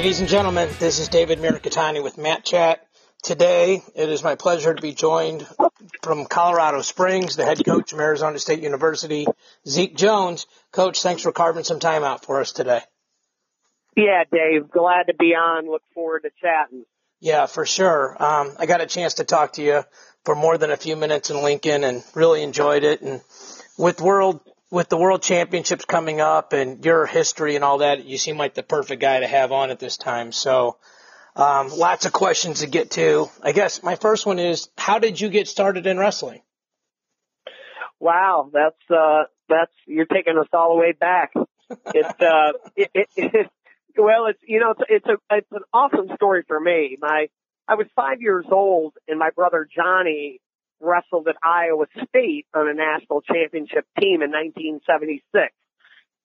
Ladies and gentlemen, this is David Mirikitani with Matt Chat. Today, it is my pleasure to be joined from Colorado Springs, the head coach from Arizona State University, Zeke Jones. Coach, thanks for carving some time out for us today. Yeah, Dave, glad to be on. Look forward to chatting. Yeah, for sure. Um, I got a chance to talk to you for more than a few minutes in Lincoln and really enjoyed it. And with world with the world championships coming up and your history and all that, you seem like the perfect guy to have on at this time. So, um, lots of questions to get to. I guess my first one is, how did you get started in wrestling? Wow, that's uh, that's you're taking us all the way back. It's uh, it, it, it, well, it's you know, it's, it's a it's an awesome story for me. My I was five years old, and my brother Johnny wrestled at Iowa State on a national championship team in 1976.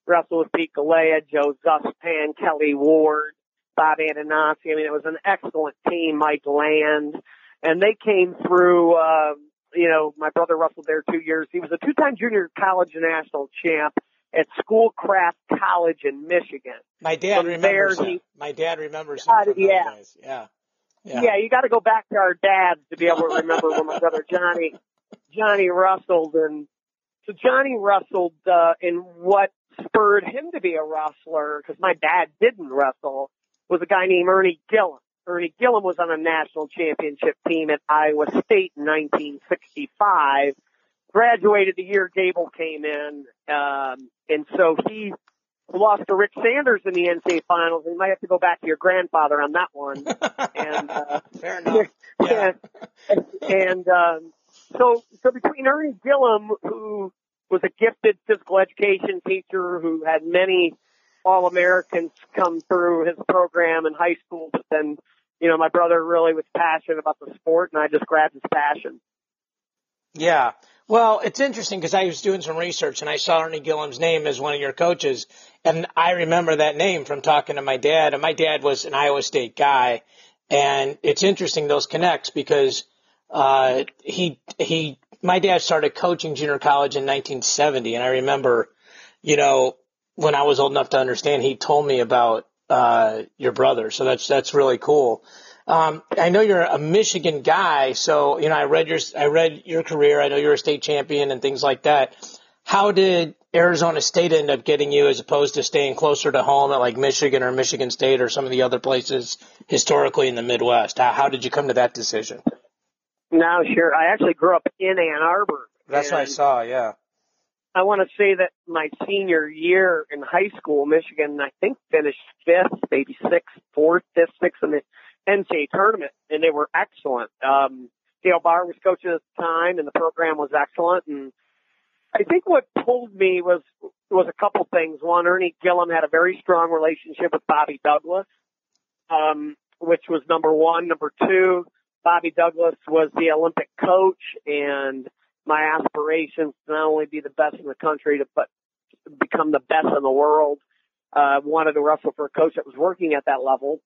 Wrestled with Pete Galea, Joe Zuspan, Kelly Ward, Bob Antonacci. I mean, it was an excellent team. Mike Land, and they came through. Uh, you know, my brother wrestled there two years. He was a two-time junior college national champ at Schoolcraft College in Michigan. My dad From remembers. He, my dad remembers. Uh, yeah. yeah. Yeah. yeah, you got to go back to our dads to be able to remember when my brother Johnny, Johnny wrestled, and so Johnny wrestled uh, in what spurred him to be a wrestler because my dad didn't wrestle was a guy named Ernie Gillum. Ernie Gillum was on a national championship team at Iowa State in 1965. Graduated the year Gable came in, um, and so he lost to Rick Sanders in the NCAA finals. And you might have to go back to your grandfather on that one. and uh, fair enough. Yeah. and, and um, so so between Ernie Gillum, who was a gifted physical education teacher who had many all Americans come through his program in high school, but then you know my brother really was passionate about the sport, and I just grabbed his passion. Yeah. Well, it's interesting because I was doing some research and I saw Ernie Gillum's name as one of your coaches, and I remember that name from talking to my dad. And my dad was an Iowa State guy, and it's interesting those connects because uh, he he my dad started coaching junior college in 1970, and I remember, you know, when I was old enough to understand, he told me about uh, your brother. So that's that's really cool. Um, I know you're a Michigan guy, so you know I read your I read your career. I know you're a state champion and things like that. How did Arizona State end up getting you as opposed to staying closer to home at like Michigan or Michigan State or some of the other places historically in the Midwest? How, how did you come to that decision? No, sure. I actually grew up in Ann Arbor. That's what I saw. Yeah. I want to say that my senior year in high school, Michigan, I think finished fifth, maybe sixth, fourth, fifth, sixth in the NCAA tournament, and they were excellent. Um, Dale Bahr was coaching at the time, and the program was excellent. And I think what pulled me was was a couple things. One, Ernie Gillum had a very strong relationship with Bobby Douglas, um, which was number one. Number two, Bobby Douglas was the Olympic coach, and my aspirations not only be the best in the country, but become the best in the world. Uh, wanted to wrestle for a coach that was working at that level.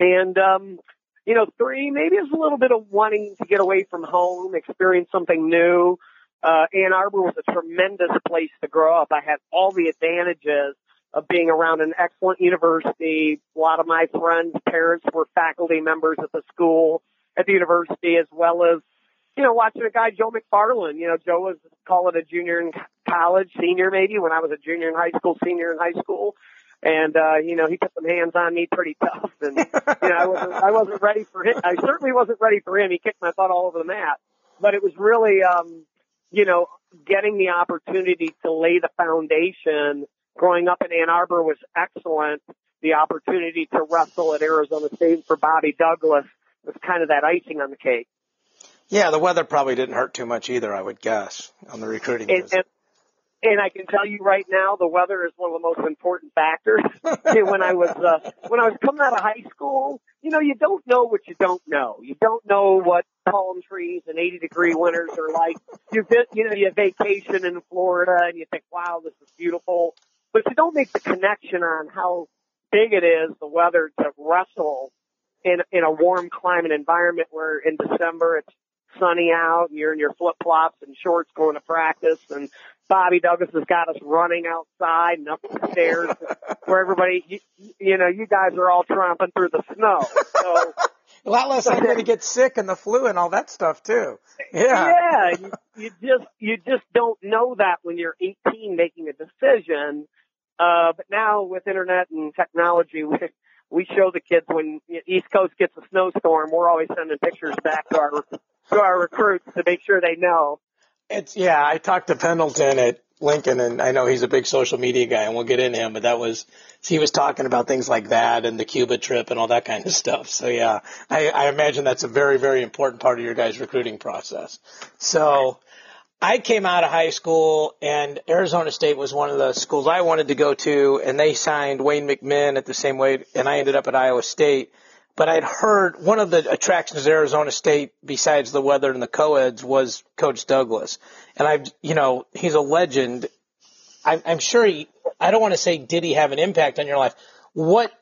And, um, you know, three, maybe it's a little bit of wanting to get away from home, experience something new. Uh, Ann Arbor was a tremendous place to grow up. I had all the advantages of being around an excellent university. A lot of my friends' parents were faculty members at the school, at the university, as well as, you know, watching a guy, Joe McFarland. You know, Joe was, call it a junior in college, senior maybe, when I was a junior in high school, senior in high school and uh, you know he put some hands on me pretty tough, and you know I wasn't I wasn't ready for him. I certainly wasn't ready for him. He kicked my butt all over the mat, but it was really um, you know getting the opportunity to lay the foundation. Growing up in Ann Arbor was excellent. The opportunity to wrestle at Arizona State for Bobby Douglas was kind of that icing on the cake. Yeah, the weather probably didn't hurt too much either, I would guess, on the recruiting. And, and, and I can tell you right now, the weather is one of the most important factors. when I was uh, when I was coming out of high school, you know, you don't know what you don't know. You don't know what palm trees and 80 degree winters are like. You you know, you vacation in Florida and you think, wow, this is beautiful, but you don't make the connection on how big it is the weather to wrestle in in a warm climate environment where in December it's sunny out and you're in your flip flops and shorts going to practice and Bobby Douglas has got us running outside and up the stairs where everybody, you, you know, you guys are all tromping through the snow. So a lot less likely to get sick and the flu and all that stuff too. Yeah. Yeah. You, you just, you just don't know that when you're 18 making a decision. Uh, but now with internet and technology, we, we show the kids when East Coast gets a snowstorm, we're always sending pictures back to our, to our recruits to make sure they know. It's, yeah, I talked to Pendleton at Lincoln and I know he's a big social media guy and we'll get into him, but that was, he was talking about things like that and the Cuba trip and all that kind of stuff. So yeah, I, I imagine that's a very, very important part of your guys' recruiting process. So I came out of high school and Arizona State was one of the schools I wanted to go to and they signed Wayne McMinn at the same way and I ended up at Iowa State. But I'd heard one of the attractions of Arizona State besides the weather and the co-eds was Coach Douglas. And I've, you know, he's a legend. I'm, I'm sure he, I don't want to say did he have an impact on your life. What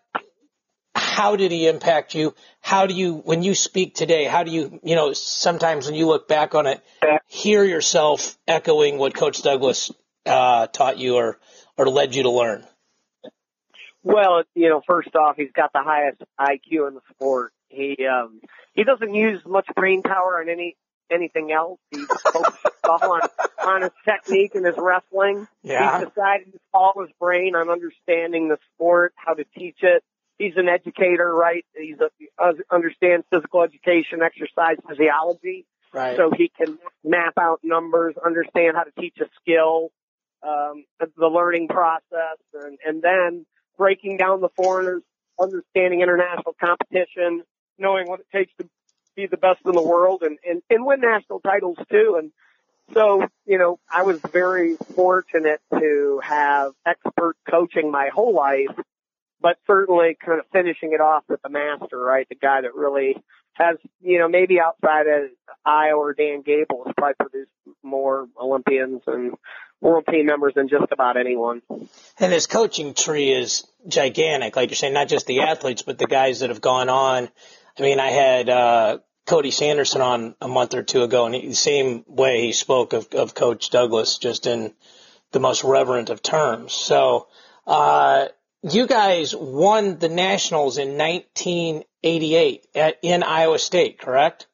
how did he impact you? How do you, when you speak today, how do you, you know, sometimes when you look back on it, hear yourself echoing what Coach Douglas uh, taught you or, or led you to learn? Well, you know, first off, he's got the highest IQ in the sport. He um, he doesn't use much brain power on any anything else. He's focused all on on his technique and his wrestling. Yeah. He's decided to follow his brain on understanding the sport, how to teach it, he's an educator, right? He's a, uh, understands physical education, exercise physiology. Right. So he can map out numbers, understand how to teach a skill, um, the learning process, and, and then breaking down the foreigners, understanding international competition, knowing what it takes to be the best in the world and, and, and win national titles too. And so, you know, I was very fortunate to have expert coaching my whole life but certainly kind of finishing it off with the master, right? The guy that really has, you know, maybe outside of Iowa or Dan Gable has probably produced more Olympians and world team members than just about anyone. And his coaching tree is gigantic, like you're saying, not just the athletes, but the guys that have gone on. I mean, I had, uh, Cody Sanderson on a month or two ago, and he, the same way he spoke of, of Coach Douglas, just in the most reverent of terms. So, uh, you guys won the Nationals in 1988 at, in Iowa State, correct?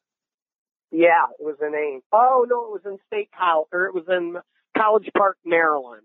Yeah, it was in Ames. Oh no, it was in State College, or it was in College Park, Maryland.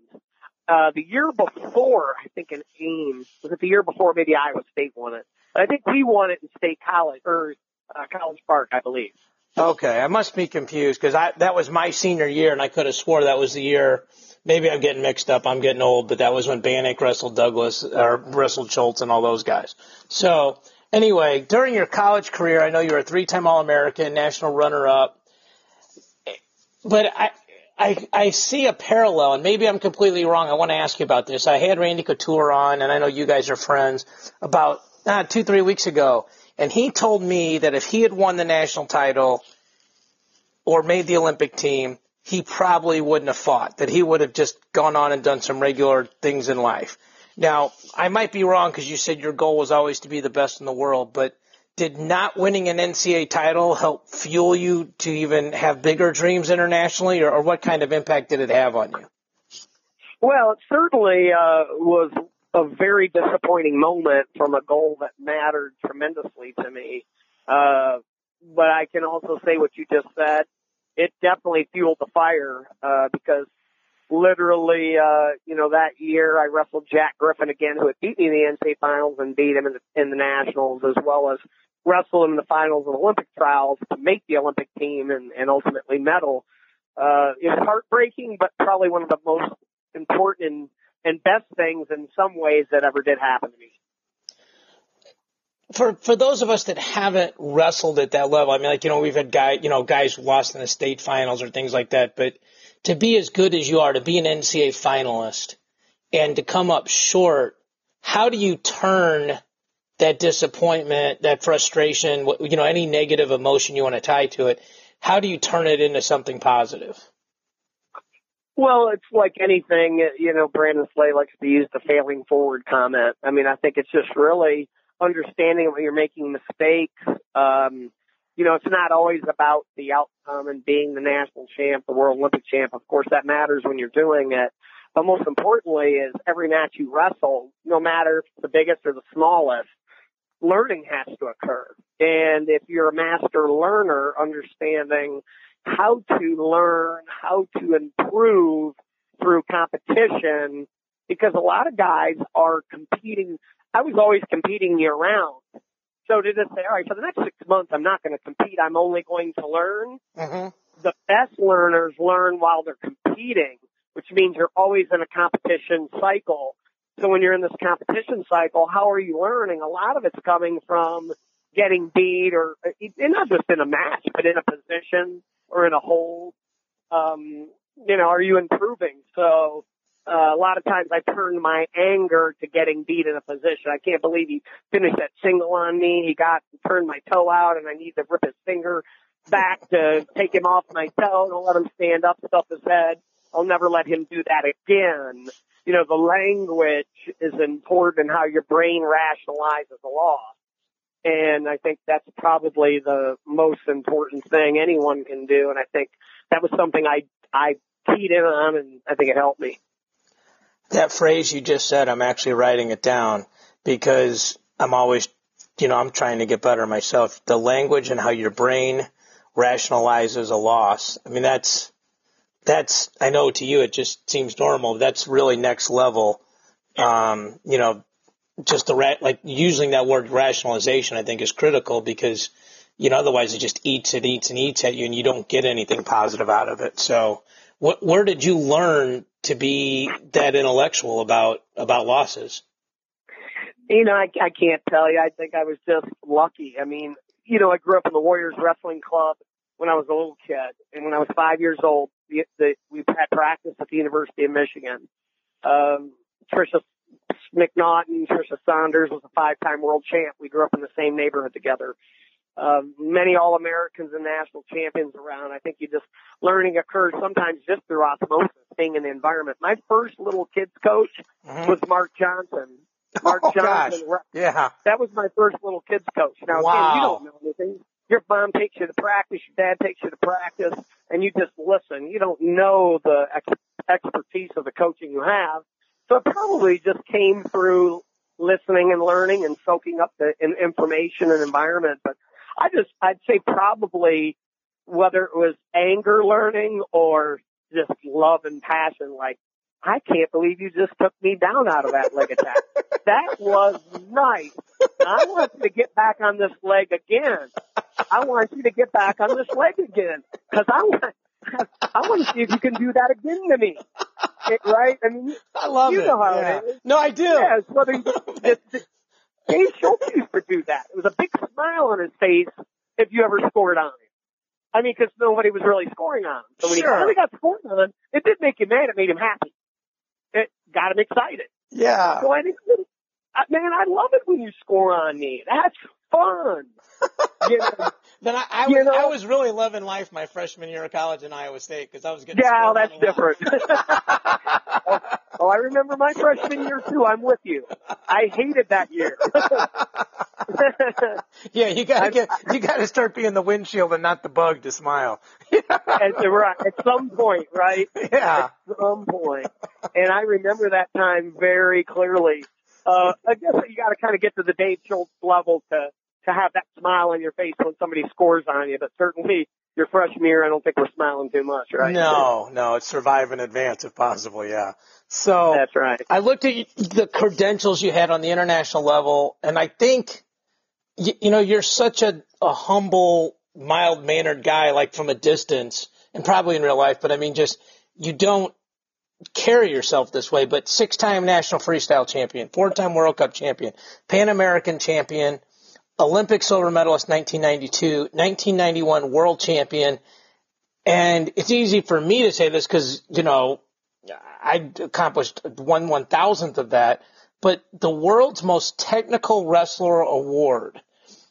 Uh, the year before, I think in Ames, was it the year before? Maybe Iowa State won it. I think we won it in State College or uh, College Park, I believe. Okay, I must be confused because that was my senior year, and I could have swore that was the year maybe I'm getting mixed up. I'm getting old, but that was when Banach wrestled Douglas or wrestled Schultz and all those guys. So anyway, during your college career, I know you were a three-time All-American, national runner-up, but I. I, I see a parallel, and maybe I'm completely wrong. I want to ask you about this. I had Randy Couture on, and I know you guys are friends, about uh, two, three weeks ago, and he told me that if he had won the national title or made the Olympic team, he probably wouldn't have fought, that he would have just gone on and done some regular things in life. Now, I might be wrong because you said your goal was always to be the best in the world, but did not winning an NCAA title help fuel you to even have bigger dreams internationally, or, or what kind of impact did it have on you? Well, it certainly uh, was a very disappointing moment from a goal that mattered tremendously to me. Uh, but I can also say what you just said it definitely fueled the fire uh, because literally, uh, you know, that year I wrestled Jack Griffin again, who had beat me in the NCAA finals and beat him in the, in the nationals, as well as wrestled him in the finals of Olympic trials to make the Olympic team and, and ultimately medal. Uh, it heartbreaking, but probably one of the most important and, and best things in some ways that ever did happen to me for for those of us that haven't wrestled at that level, I mean, like you know, we've had guy, you know, guys lost in the state finals or things like that. But to be as good as you are, to be an NCAA finalist, and to come up short, how do you turn that disappointment, that frustration, you know, any negative emotion you want to tie to it? How do you turn it into something positive? Well, it's like anything, you know, Brandon Slay likes to use the failing forward comment. I mean, I think it's just really understanding when you're making mistakes, um, you know, it's not always about the outcome and being the national champ, the world Olympic champ. Of course, that matters when you're doing it. But most importantly is every match you wrestle, no matter if it's the biggest or the smallest, learning has to occur. And if you're a master learner, understanding how to learn, how to improve through competition, because a lot of guys are competing. I was always competing year round. So to just say, all right, for the next six months, I'm not going to compete. I'm only going to learn. Mm-hmm. The best learners learn while they're competing, which means you're always in a competition cycle. So when you're in this competition cycle, how are you learning? A lot of it's coming from getting beat or not just in a match, but in a position or in a hold. Um, you know, are you improving? So uh, a lot of times I turn my anger to getting beat in a position. I can't believe he finished that single on me. He got turned my toe out, and I need to rip his finger back to take him off my toe. Don't let him stand up, stuff his head. I'll never let him do that again. You know, the language is important in how your brain rationalizes a loss. And I think that's probably the most important thing anyone can do. And I think that was something I, I keyed in on and I think it helped me. That phrase you just said, I'm actually writing it down because I'm always, you know, I'm trying to get better myself. The language and how your brain rationalizes a loss. I mean, that's, that's, I know to you it just seems normal. That's really next level. Um, you know, just the, ra- like using that word rationalization, I think is critical because, you know, otherwise it just eats and eats and eats at you and you don't get anything positive out of it. So what, where did you learn to be that intellectual about, about losses? You know, I, I can't tell you. I think I was just lucky. I mean, you know, I grew up in the Warriors Wrestling Club when I was a little kid, and when I was five years old, the, the, we had practice at the University of Michigan. Um, Tricia McNaughton, Trisha Saunders was a five-time world champ. We grew up in the same neighborhood together. Um, many All-Americans and national champions around. I think you just learning occurs sometimes just through osmosis, being in the environment. My first little kids coach mm-hmm. was Mark Johnson. Mark oh, Johnson. Gosh. Yeah. That was my first little kids coach. Now, wow. again, you don't know anything. Your mom takes you to practice, your dad takes you to practice, and you just listen. You don't know the ex- expertise of the coaching you have. So it probably just came through listening and learning and soaking up the information and environment. But I just, I'd say probably whether it was anger learning or just love and passion, like, I can't believe you just took me down out of that leg attack. that was nice. I want you to get back on this leg again. I want you to get back on this leg again. Cause I want, I want to see if you can do that again to me. It, right? I mean, I love you it. know how yeah. it is. No, I do. Yes, whether Dave Schultz used to do that. It was a big smile on his face if you ever scored on him. I mean, because nobody was really scoring on him. So when sure. he finally got scored on, it did make him mad. It made him happy. It got him excited. Yeah. So I think, man, I love it when you score on me. That's fun. You know, then I, I, was, know, I was really loving life my freshman year of college in Iowa State because I was getting. Yeah, that's different. oh, oh, I remember my freshman year too. I'm with you. I hated that year. yeah, you gotta get, you gotta start being the windshield and not the bug to smile. at, right, at some point, right? Yeah. At some point. And I remember that time very clearly. Uh, I guess you gotta kind of get to the Dave Schultz level to, to have that smile on your face when somebody scores on you, but certainly your freshman year, I don't think we're smiling too much, right? No, no, it's survive in advance if possible, yeah. So that's right. I looked at the credentials you had on the international level, and I think, you, you know, you're such a, a humble, mild mannered guy, like from a distance, and probably in real life, but I mean, just you don't carry yourself this way. But six time national freestyle champion, four time World Cup champion, Pan American champion Olympic silver medalist 1992, 1991 world champion. And it's easy for me to say this because, you know, I accomplished one one thousandth of that. But the world's most technical wrestler award,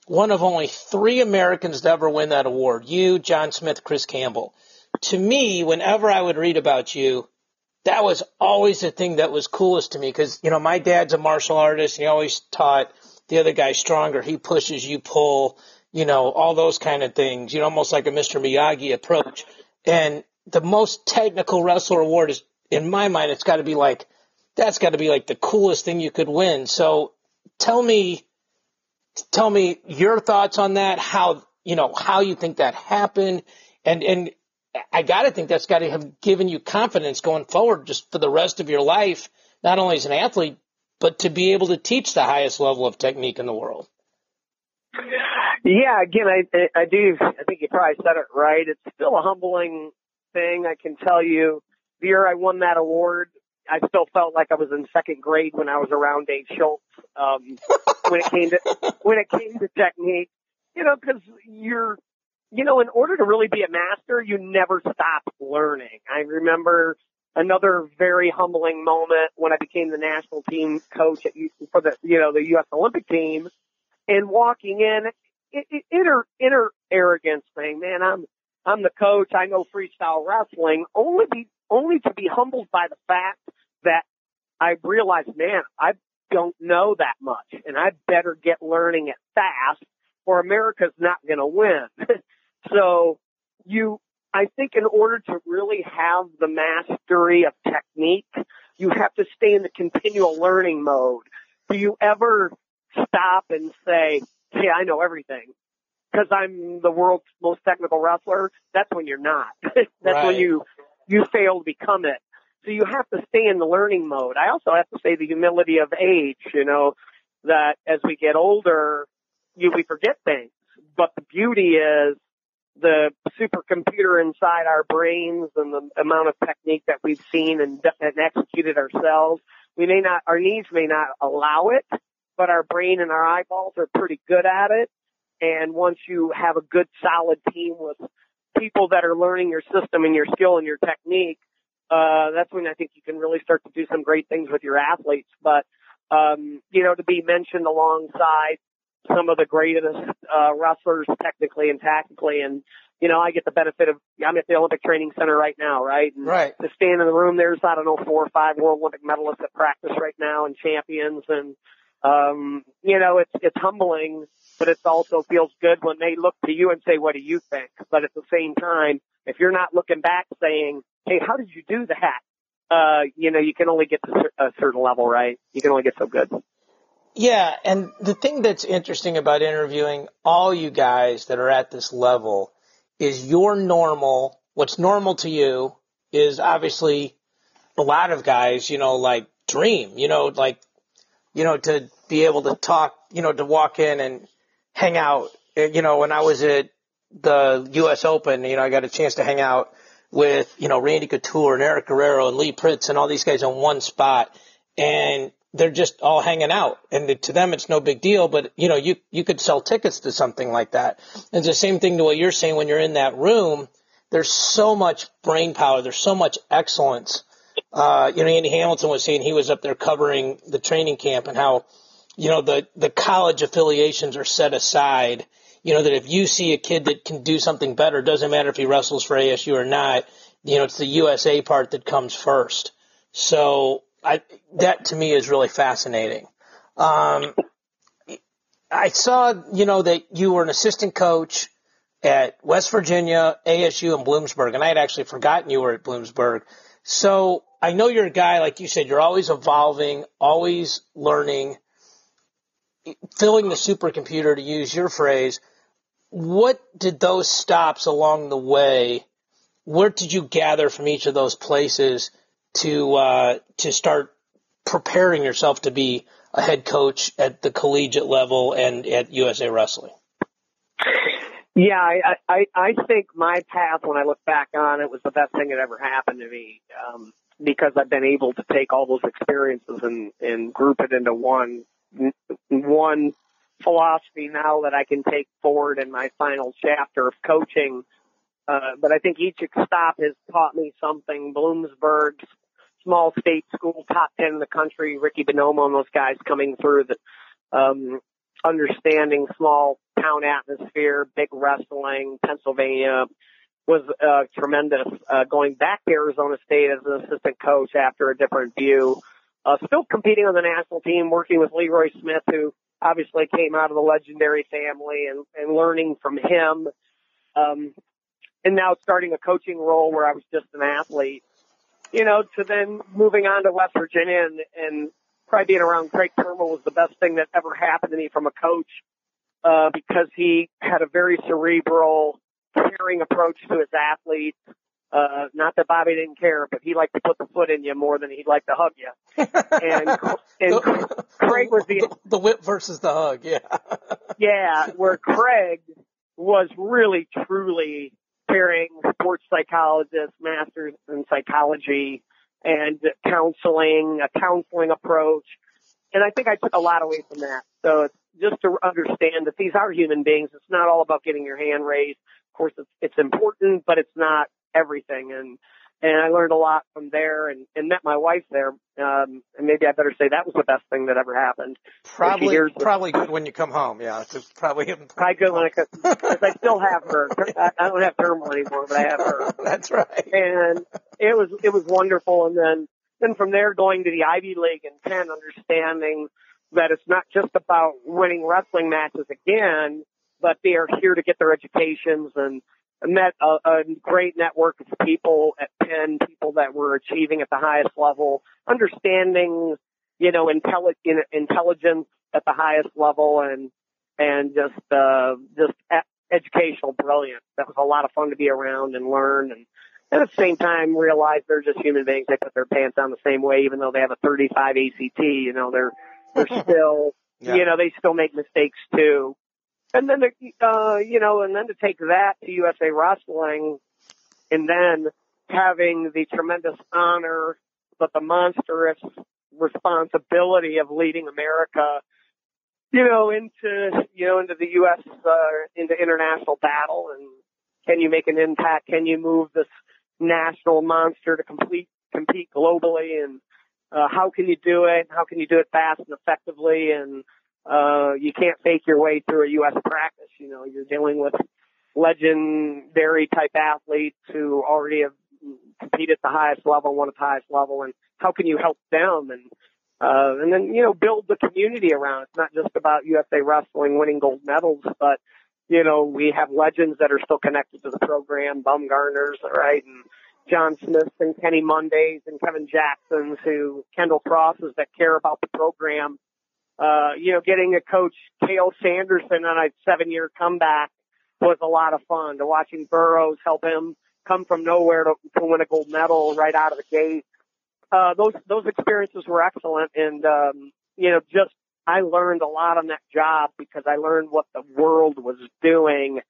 one of only three Americans to ever win that award, you, John Smith, Chris Campbell. To me, whenever I would read about you, that was always the thing that was coolest to me because, you know, my dad's a martial artist and he always taught – the other guy stronger. He pushes, you pull. you know, all those kind of things, you know, almost like a Mr. Miyagi approach. And the most technical wrestler award is, in my mind, it's got to be like, that's got to be like the coolest thing you could win. So tell me, tell me your thoughts on that, how, you know, how you think that happened. And, and I got to think that's got to have given you confidence going forward just for the rest of your life, not only as an athlete, but to be able to teach the highest level of technique in the world. Yeah, again, I I do. I think you probably said it right. It's still a humbling thing. I can tell you, the year I won that award, I still felt like I was in second grade when I was around Dave Schultz. Um, when it came to when it came to technique, you know, because you're, you know, in order to really be a master, you never stop learning. I remember another very humbling moment when I became the national team coach at, for the, you know, the U.S. Olympic team and walking in, inner, inner arrogance thing, man, I'm, I'm the coach. I know freestyle wrestling only be, only to be humbled by the fact that I realized, man, I don't know that much and I better get learning it fast or America's not going to win. so you, I think in order to really have the mastery of technique, you have to stay in the continual learning mode. Do you ever stop and say, "Hey, I know everything," because I'm the world's most technical wrestler? That's when you're not. That's right. when you you fail to become it. So you have to stay in the learning mode. I also have to say the humility of age. You know that as we get older, you we forget things. But the beauty is the supercomputer inside our brains and the amount of technique that we've seen and, and executed ourselves. We may not, our needs may not allow it, but our brain and our eyeballs are pretty good at it. And once you have a good solid team with people that are learning your system and your skill and your technique, uh, that's when I think you can really start to do some great things with your athletes. But, um, you know, to be mentioned alongside some of the greatest, uh, wrestlers technically and tactically. And, you know, I get the benefit of, I'm at the Olympic Training Center right now, right? And right. To stand in the room, there's, I don't know, four or five world Olympic medalists that practice right now and champions. And, um, you know, it's, it's humbling, but it also feels good when they look to you and say, what do you think? But at the same time, if you're not looking back saying, Hey, how did you do that? Uh, you know, you can only get to a certain level, right? You can only get so good. Yeah. And the thing that's interesting about interviewing all you guys that are at this level is your normal, what's normal to you is obviously a lot of guys, you know, like dream, you know, like you know, to be able to talk, you know, to walk in and hang out. Eh, you know, when I was at the U.S. Open, you know, I got a chance to hang out with, you know, Randy Couture and Eric Guerrero and Lee Pritts and all these guys in one spot. And they're just all hanging out. And to them, it's no big deal, but you know, you, you could sell tickets to something like that. And it's the same thing to what you're saying when you're in that room. There's so much brain power. There's so much excellence uh, you know, Andy Hamilton was saying he was up there covering the training camp and how, you know, the, the college affiliations are set aside. You know, that if you see a kid that can do something better, doesn't matter if he wrestles for ASU or not, you know, it's the USA part that comes first. So I, that to me is really fascinating. Um, I saw, you know, that you were an assistant coach at West Virginia, ASU, and Bloomsburg, and I had actually forgotten you were at Bloomsburg. So I know you're a guy, like you said, you're always evolving, always learning, filling the supercomputer to use your phrase. What did those stops along the way, what did you gather from each of those places to, uh, to start preparing yourself to be a head coach at the collegiate level and at USA Wrestling? Yeah, I, I, I think my path when I look back on it was the best thing that ever happened to me. Um, because I've been able to take all those experiences and, and group it into one, one philosophy now that I can take forward in my final chapter of coaching. Uh, but I think each stop has taught me something. Bloomsburg, small state school, top 10 in the country, Ricky Bonomo and those guys coming through the, um, understanding small town atmosphere, big wrestling, Pennsylvania, was uh, tremendous. Uh, going back to Arizona State as an assistant coach after a different view, uh, still competing on the national team, working with Leroy Smith, who obviously came out of the legendary family and, and learning from him. Um, and now starting a coaching role where I was just an athlete, you know, to then moving on to West Virginia and, and probably being around Craig Turnbull was the best thing that ever happened to me from a coach, uh, because he had a very cerebral, caring approach to his athletes. Uh, not that Bobby didn't care, but he liked to put the foot in you more than he'd like to hug you. And, and the, Craig was the, the, the whip versus the hug. Yeah. yeah, where Craig was really truly pairing sports psychologists, masters in psychology and counseling, a counseling approach. And I think I took a lot away from that. So just to understand that these are human beings. It's not all about getting your hand raised. Of course, it's, it's important, but it's not everything. And and I learned a lot from there and, and met my wife there. Um, and maybe I better say that was the best thing that ever happened. Probably, probably good when you come home. Yeah, it's probably probably good when I come because I still have her. I, I don't have Turnbull anymore, but I have her. That's right. And it was it was wonderful. And then then from there, going to the Ivy League and Penn, understanding that it's not just about winning wrestling matches again, but they are here to get their educations and met a, a great network of people at Penn, people that were achieving at the highest level, understanding, you know, intelli- intelligence at the highest level and, and just, uh, just educational brilliance. That was a lot of fun to be around and learn and, and at the same time realize they're just human beings. They put their pants on the same way, even though they have a 35 ACT, you know, they're, they're still, yeah. you know, they still make mistakes too and then uh, you know, and then to take that to USA Wrestling, and then having the tremendous honor, but the monstrous responsibility of leading America, you know, into you know into the U.S. Uh, into international battle, and can you make an impact? Can you move this national monster to complete compete globally, and uh, how can you do it? How can you do it fast and effectively? And uh, you can't fake your way through a U.S. practice. You know, you're dealing with legendary type athletes who already have competed at the highest level, won at the highest level, and how can you help them and uh, and then you know build the community around. It's not just about USA Wrestling winning gold medals, but you know we have legends that are still connected to the program, Baumgartners, right, and John Smith and Kenny Mondays and Kevin Jacksons, who Kendall Crosses that care about the program uh, you know, getting to coach Cael Sanderson on a seven year comeback was a lot of fun to watching Burroughs help him come from nowhere to, to win a gold medal right out of the gate. Uh, those, those experiences were excellent. And, um, you know, just, I learned a lot on that job because I learned what the world was doing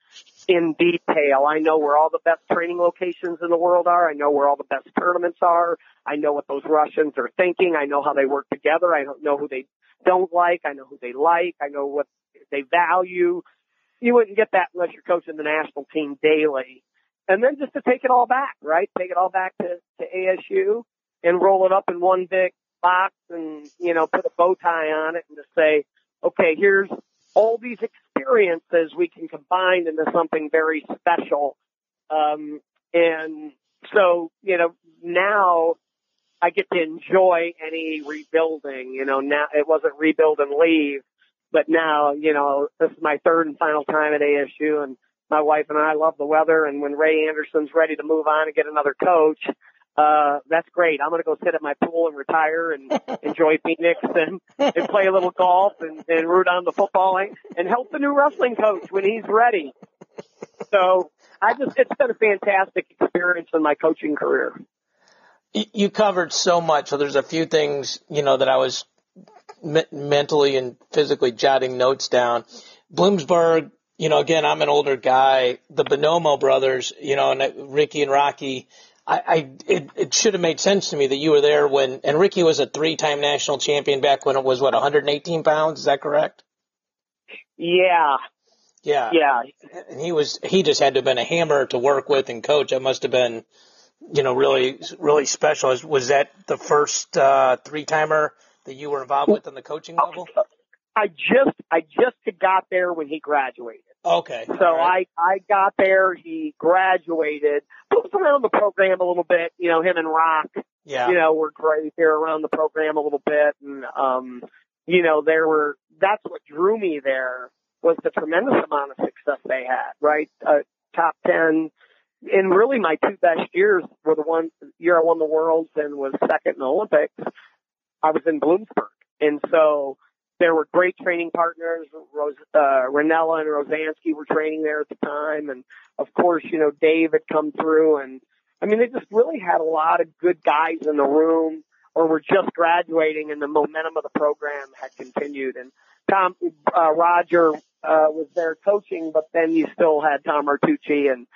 in detail. I know where all the best training locations in the world are. I know where all the best tournaments are. I know what those Russians are thinking. I know how they work together. I don't know who they don't like. I know who they like. I know what they value. You wouldn't get that unless you're coaching the national team daily. And then just to take it all back, right? Take it all back to, to ASU and roll it up in one big box and, you know, put a bow tie on it and just say, okay, here's all these experiences we can combine into something very special. Um, and so, you know, now I get to enjoy any rebuilding. You know, now it wasn't rebuild and leave, but now, you know, this is my third and final time at ASU and my wife and I love the weather. And when Ray Anderson's ready to move on and get another coach, uh, that's great. I'm going to go sit at my pool and retire and enjoy Phoenix and, and play a little golf and, and root on the football and help the new wrestling coach when he's ready. So I just, it's been a fantastic experience in my coaching career you covered so much. So there's a few things, you know, that I was me- mentally and physically jotting notes down. Bloomsburg, you know, again, I'm an older guy. The Bonomo brothers, you know, and uh, Ricky and Rocky. I, I it, it should have made sense to me that you were there when, and Ricky was a three-time national champion back when it was what 118 pounds. Is that correct? Yeah. Yeah. Yeah. And he was, he just had to have been a hammer to work with and coach. It must have been you know, really, really special. Was that the first uh, three timer that you were involved with on the coaching level? I just, I just got there when he graduated. Okay. So right. I, I got there. He graduated. Moved around the program a little bit. You know, him and Rock. Yeah. You know, were great here around the program a little bit, and um, you know, there were, that's what drew me there was the tremendous amount of success they had, right? Uh, top 10. And really my two best years were the one year I won the worlds and was second in the Olympics. I was in Bloomsburg. And so there were great training partners. Rose, uh, Rinella and Rosansky were training there at the time. And of course, you know, Dave had come through and I mean, they just really had a lot of good guys in the room or were just graduating and the momentum of the program had continued. And Tom, uh, Roger, uh, was there coaching, but then you still had Tom Artucci and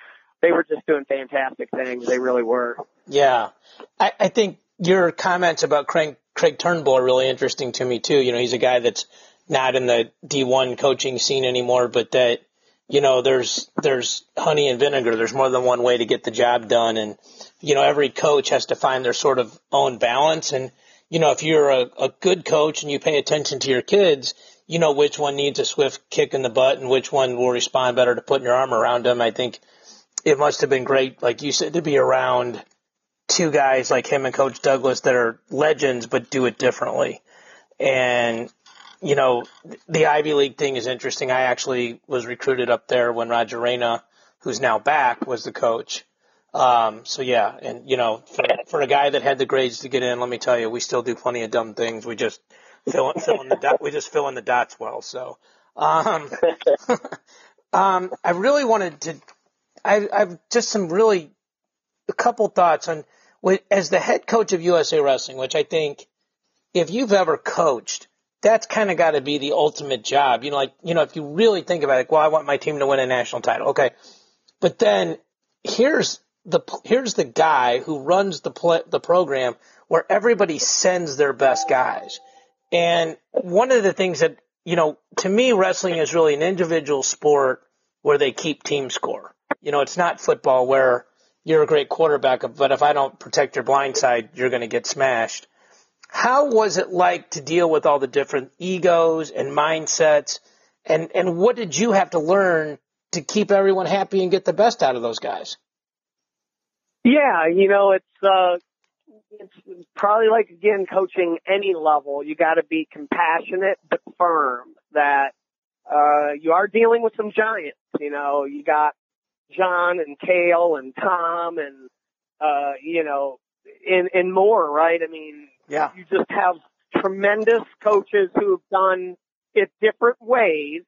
they were just doing fantastic things. They really were. Yeah. I, I think your comments about Craig, Craig Turnbull are really interesting to me too. You know, he's a guy that's not in the D1 coaching scene anymore, but that, you know, there's, there's honey and vinegar. There's more than one way to get the job done. And, you know, every coach has to find their sort of own balance. And, you know, if you're a, a good coach and you pay attention to your kids, you know which one needs a swift kick in the butt and which one will respond better to putting your arm around them. I think it must have been great, like you said, to be around two guys like him and Coach Douglas that are legends but do it differently. And you know, the Ivy League thing is interesting. I actually was recruited up there when Roger Reina, who's now back, was the coach. Um, so yeah, and you know, for, for a guy that had the grades to get in, let me tell you, we still do plenty of dumb things. We just fill, fill in the dot, we just fill in the dots well. So, um, um, I really wanted to, I, I've just some really, a couple thoughts on, as the head coach of USA Wrestling, which I think, if you've ever coached, that's kind of got to be the ultimate job. You know, like, you know, if you really think about it, well, I want my team to win a national title. Okay. But then here's the here's the guy who runs the play, the program where everybody sends their best guys. And one of the things that you know, to me, wrestling is really an individual sport where they keep team score. You know, it's not football where you're a great quarterback, but if I don't protect your blind side, you're going to get smashed. How was it like to deal with all the different egos and mindsets? And, and what did you have to learn to keep everyone happy and get the best out of those guys? Yeah, you know, it's uh it's probably like again coaching any level. You got to be compassionate but firm. That uh you are dealing with some giants. You know, you got John and Cael and Tom and uh you know and and more, right? I mean, yeah, you just have tremendous coaches who have done it different ways,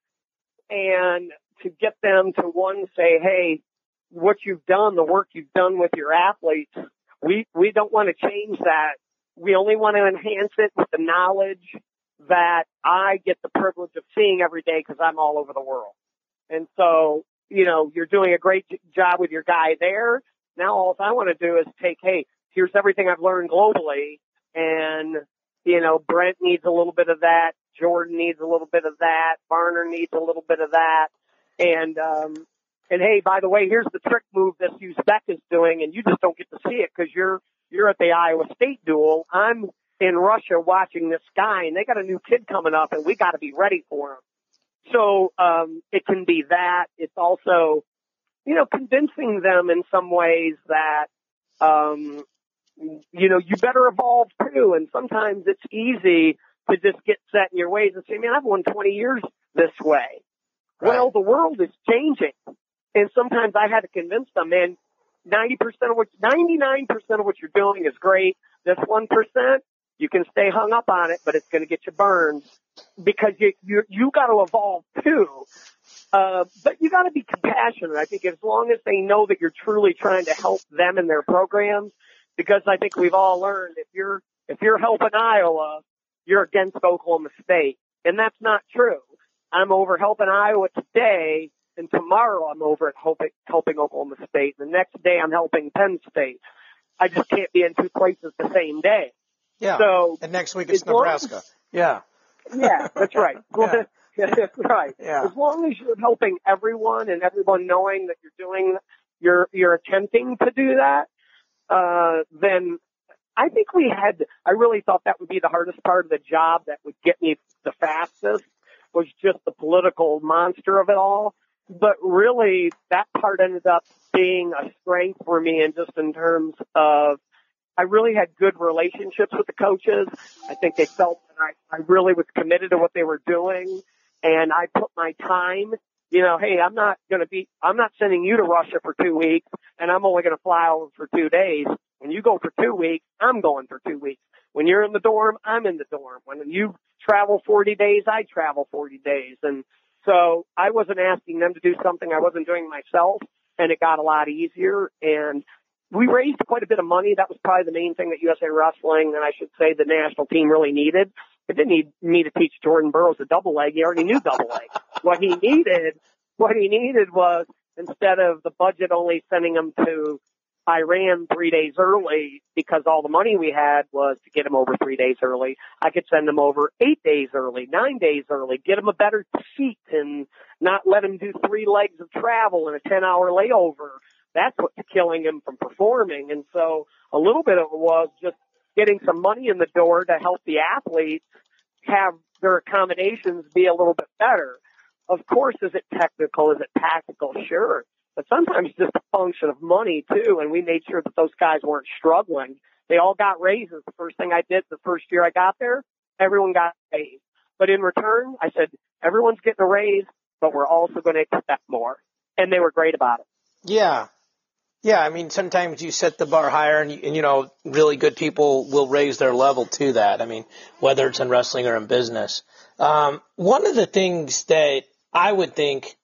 and to get them to one say, hey, what you've done, the work you've done with your athletes, we, we don't want to change that. We only want to enhance it with the knowledge that I get the privilege of seeing every day because I'm all over the world. And so, you know, you're doing a great job with your guy there. Now all I want to do is take, hey, here's everything I've learned globally and, you know, Brent needs a little bit of that. Jordan needs a little bit of that. Varner needs a little bit of that. And, um, and hey, by the way, here's the trick move that Uzbek is doing, and you just don't get to see it because you're you're at the Iowa State duel. I'm in Russia watching this guy, and they got a new kid coming up, and we got to be ready for him. So um, it can be that. It's also, you know, convincing them in some ways that, um, you know, you better evolve too. And sometimes it's easy to just get set in your ways and say, man, I've won 20 years this way. Right. Well, the world is changing. And sometimes I had to convince them, man, 90% of what, 99% of what you're doing is great. This 1%, you can stay hung up on it, but it's going to get you burned because you, you, you got to evolve too. Uh, but you got to be compassionate. I think as long as they know that you're truly trying to help them in their programs, because I think we've all learned if you're, if you're helping Iowa, you're against Oklahoma State. And that's not true. I'm over helping Iowa today and tomorrow I'm over at helping, helping Oklahoma State. The next day I'm helping Penn State. I just can't be in two places the same day. Yeah. So and next week it's Nebraska. As, yeah. Yeah, that's right. yeah. that's right. Yeah. As long as you're helping everyone and everyone knowing that you're doing, you're you're attempting to do that, uh, then I think we had. I really thought that would be the hardest part of the job that would get me the fastest was just the political monster of it all but really that part ended up being a strength for me and just in terms of I really had good relationships with the coaches. I think they felt that I, I really was committed to what they were doing and I put my time, you know, hey, I'm not going to be, I'm not sending you to Russia for two weeks and I'm only going to fly over for two days. When you go for two weeks, I'm going for two weeks. When you're in the dorm, I'm in the dorm. When you travel 40 days, I travel 40 days. And so I wasn't asking them to do something I wasn't doing myself and it got a lot easier. And we raised quite a bit of money. That was probably the main thing that USA Wrestling and I should say the national team really needed. It didn't need me to teach Jordan Burroughs a double leg. He already knew double leg. what he needed, what he needed was instead of the budget only sending him to Iran three days early because all the money we had was to get him over three days early. I could send him over eight days early, nine days early, get him a better seat and not let him do three legs of travel and a 10 hour layover. That's what's killing him from performing. And so a little bit of it was just getting some money in the door to help the athletes have their accommodations be a little bit better. Of course, is it technical? Is it tactical? Sure but sometimes just a function of money too. And we made sure that those guys weren't struggling. They all got raises. The first thing I did the first year I got there, everyone got raised. But in return, I said, everyone's getting a raise, but we're also going to expect more. And they were great about it. Yeah. Yeah. I mean, sometimes you set the bar higher and, and you know, really good people will raise their level to that. I mean, whether it's in wrestling or in business. Um, one of the things that I would think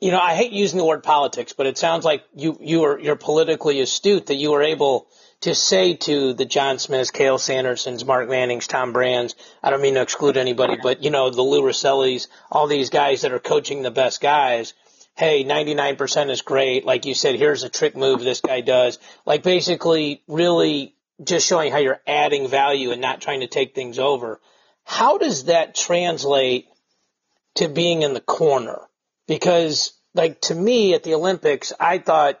you know, I hate using the word politics, but it sounds like you you are you're politically astute that you were able to say to the John Smiths, Cael Sandersons, Mark Mannings, Tom Brands. I don't mean to exclude anybody, but you know the Lou Rossellis, all these guys that are coaching the best guys. Hey, 99% is great. Like you said, here's a trick move this guy does. Like basically, really just showing how you're adding value and not trying to take things over. How does that translate to being in the corner? because like to me at the Olympics, I thought,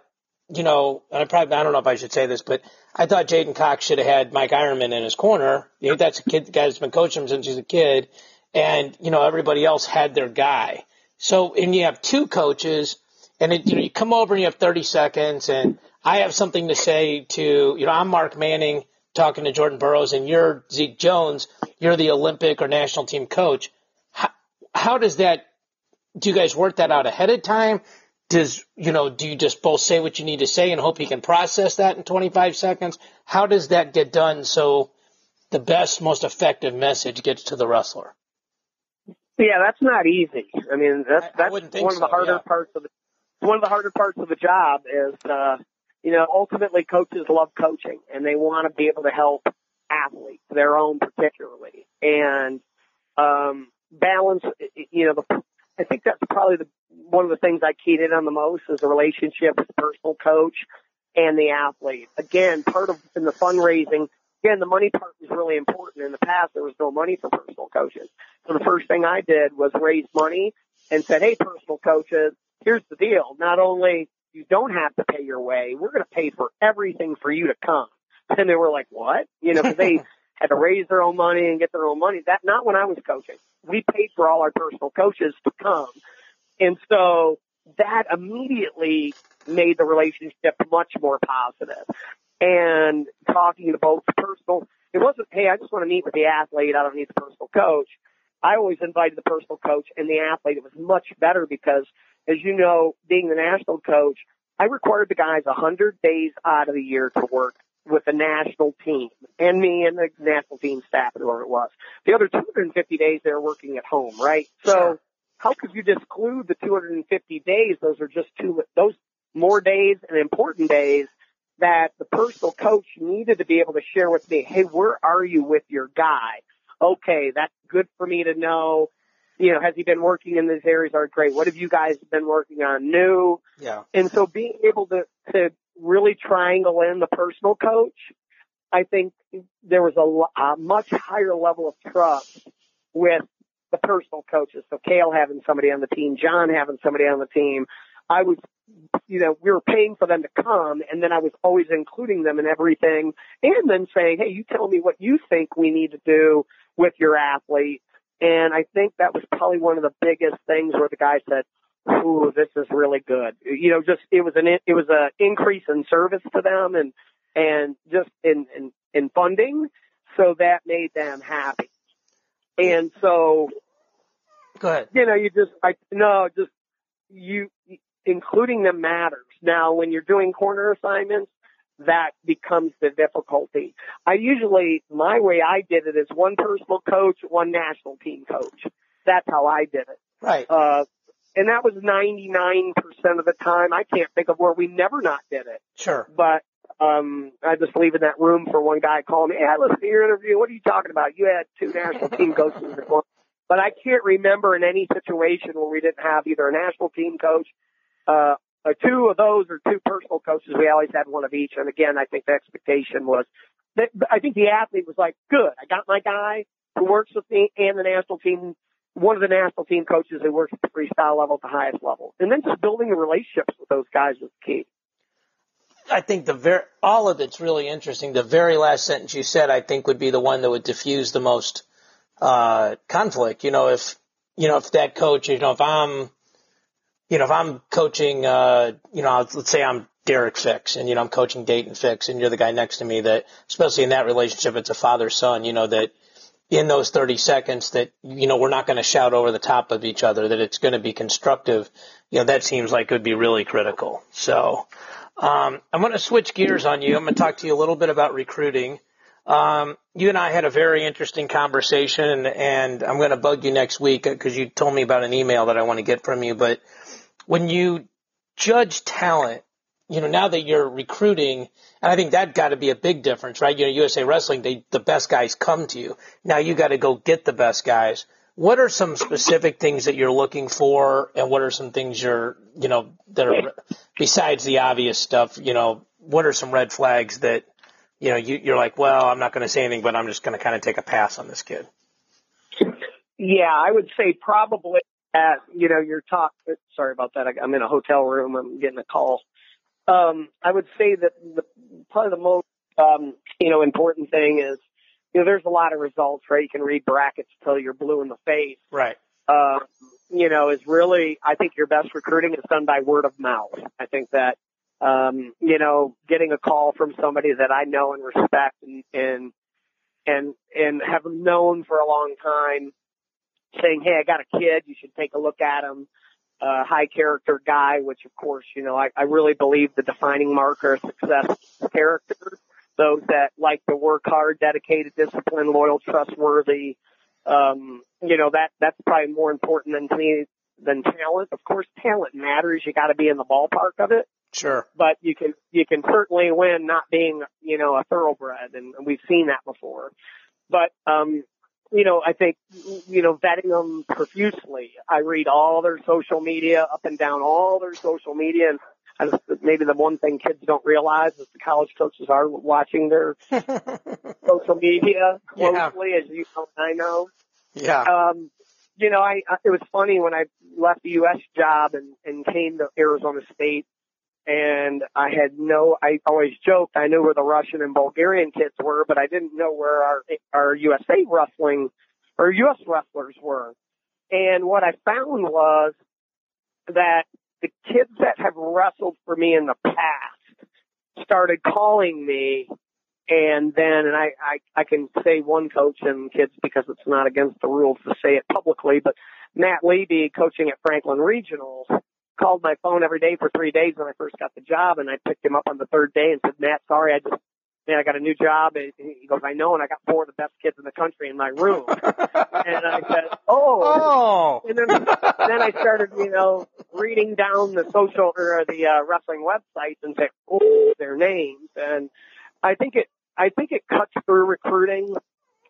you know, and I probably I don't know if I should say this, but I thought J'den Cox should have had Mike Eierman in his corner. You know, that's a kid, the guy that's been coaching him since he's a kid, and you know everybody else had their guy. So and you have two coaches, and it, you come over and you have 30 seconds, and I have something to say to you know I'm Mark Manning talking to Jordan Burroughs, and you're Zeke Jones, you're the Olympic or national team coach. How, how does that do you guys work that out ahead of time? Does, you know, do you just both say what you need to say and hope he can process that in 25 seconds? How does that get done so the best, most effective message gets to the wrestler? Yeah, that's not easy. I mean, that's, that's one so, of the harder yeah. parts of the, one of the harder parts of the job is, uh, you know, ultimately coaches love coaching and they want to be able to help athletes, their own particularly, and, um, balance, you know, the I think that's probably the, one of the things I keyed in on the most is the relationship with the personal coach and the athlete. Again, part of in the fundraising, again, the money part was really important. In the past, there was no money for personal coaches. So the first thing I did was raise money and said, Hey, personal coaches, here's the deal. Not only you don't have to pay your way, we're going to pay for everything for you to come. And they were like, what? You know, cause they had to raise their own money and get their own money. That, not when I was coaching we paid for all our personal coaches to come. And so that immediately made the relationship much more positive. And talking to both personal, it wasn't, hey, I just want to meet with the athlete. I don't need the personal coach. I always invited the personal coach and the athlete. It was much better because, as you know, being the national coach, I required the guys a hundred days out of the year to work with the national team and me and the national team staff and whoever it was. The other 250 days they're working at home, right? So how could you disclude the 250 days? Those are just two, those more days and important days that the personal coach needed to be able to share with me. Hey, where are you with your guy? Okay, that's good for me to know. You know, has he been working in these areas? Are great. What have you guys been working on new? Yeah. And so being able to, to really triangle in the personal coach, I think there was a, a much higher level of trust with the personal coaches. So Cael having somebody on the team, John having somebody on the team. I was, you know, we were paying for them to come and then I was always including them in everything and then saying, Hey, you tell me what you think we need to do with your athlete. And I think that was probably one of the biggest things where the guy said, ooh, this is really good. You know, just it was an it was an increase in service to them, and and just in, in, in funding. So that made them happy. And so, go ahead. You know, you just, I, no, just you, including them matters. Now, when you're doing corner assignments, that becomes the difficulty. I usually, my way I did it is one personal coach, one national team coach. That's how I did it. Right. Uh, and that was 99% of the time. I can't think of where we never not did it. Sure. But, um, I just leave in that room for one guy calling me, hey, I listened to your interview. What are you talking about? You had two national team coaches. Before. But I can't remember in any situation where we didn't have either a national team coach, uh, uh, two of those are two personal coaches. We always had one of each. And again, I think the expectation was that I think the athlete was like, good. I got my guy who works with me and the national team, one of the national team coaches who works at the freestyle level at the highest level. And then just building the relationships with those guys was key. I think the very, all of it's really interesting. The very last sentence you said, I think would be the one that would diffuse the most, uh, conflict. You know, if, you know, if that coach, you know, if I'm, you know, if I'm coaching, uh, you know, let's say I'm Derek Fix and, you know, I'm coaching Dayton Fix and you're the guy next to me that, especially in that relationship, it's a father son, you know, that in those 30 seconds that, you know, we're not going to shout over the top of each other, that it's going to be constructive. You know, that seems like it would be really critical. So, um, I'm going to switch gears on you. I'm going to talk to you a little bit about recruiting. Um, you and I had a very interesting conversation and and I'm going to bug you next week because you told me about an email that I want to get from you, but when you judge talent, you know, now that you're recruiting, and I think that got to be a big difference, right? You know, USA Wrestling, they, the best guys come to you. Now you got to go get the best guys. What are some specific things that you're looking for, and what are some things you're, you know, that are besides the obvious stuff? You know, what are some red flags that, you know, you, you're like, well, I'm not going to say anything, but I'm just going to kind of take a pass on this kid. Yeah, I would say probably at, you know, your talk, sorry about that. I, I'm in a hotel room. I'm getting a call. Um, I would say that the, probably the most, um, you know, important thing is, you know, there's a lot of results, right? You can read brackets till you're blue in the face. Right. Uh, you know, is really, I think your best recruiting is done by word of mouth. I think that, um, you know, getting a call from somebody that I know and respect and, and, and, and have known for a long time, saying, "Hey, I got a kid. You should take a look at him." Uh, high character guy, which of course, you know, I, I really believe the defining marker of success is character. Those that like to work hard, dedicated, disciplined, loyal, trustworthy. Um, you know, that, that's probably more important than to me than talent. Of course, talent matters. You got to be in the ballpark of it. Sure. But you can, you can certainly win not being, you know, a thoroughbred and we've seen that before. But, um, you know, I think, you know, vetting them profusely. I read all their social media, up and down all their social media, and I just, maybe the one thing kids don't realize is the college coaches are watching their social media closely, yeah. as you know, I know. Yeah. Um, you know, I, I it was funny when I left the U.S. job and and came to Arizona State and I had no, I always joked I knew where the Russian and Bulgarian kids were, but I didn't know where our, our USA wrestling or US wrestlers were. And what I found was that the kids that have wrestled for me in the past started calling me and then, and I, I, I can say one coach and kids because it's not against the rules to say it publicly, but Matt Levy coaching at Franklin Regionals called my phone every day for three days when I first got the job, and I picked him up on the third day and said, Matt, sorry, I just, man, I got a new job. And he goes, I know, and I got four of the best kids in the country in my room. and I said, oh. Oh. And then, then I started, you know, reading down the social or the uh, wrestling websites and say, oh, their names. And I think it, I think it cuts through recruiting.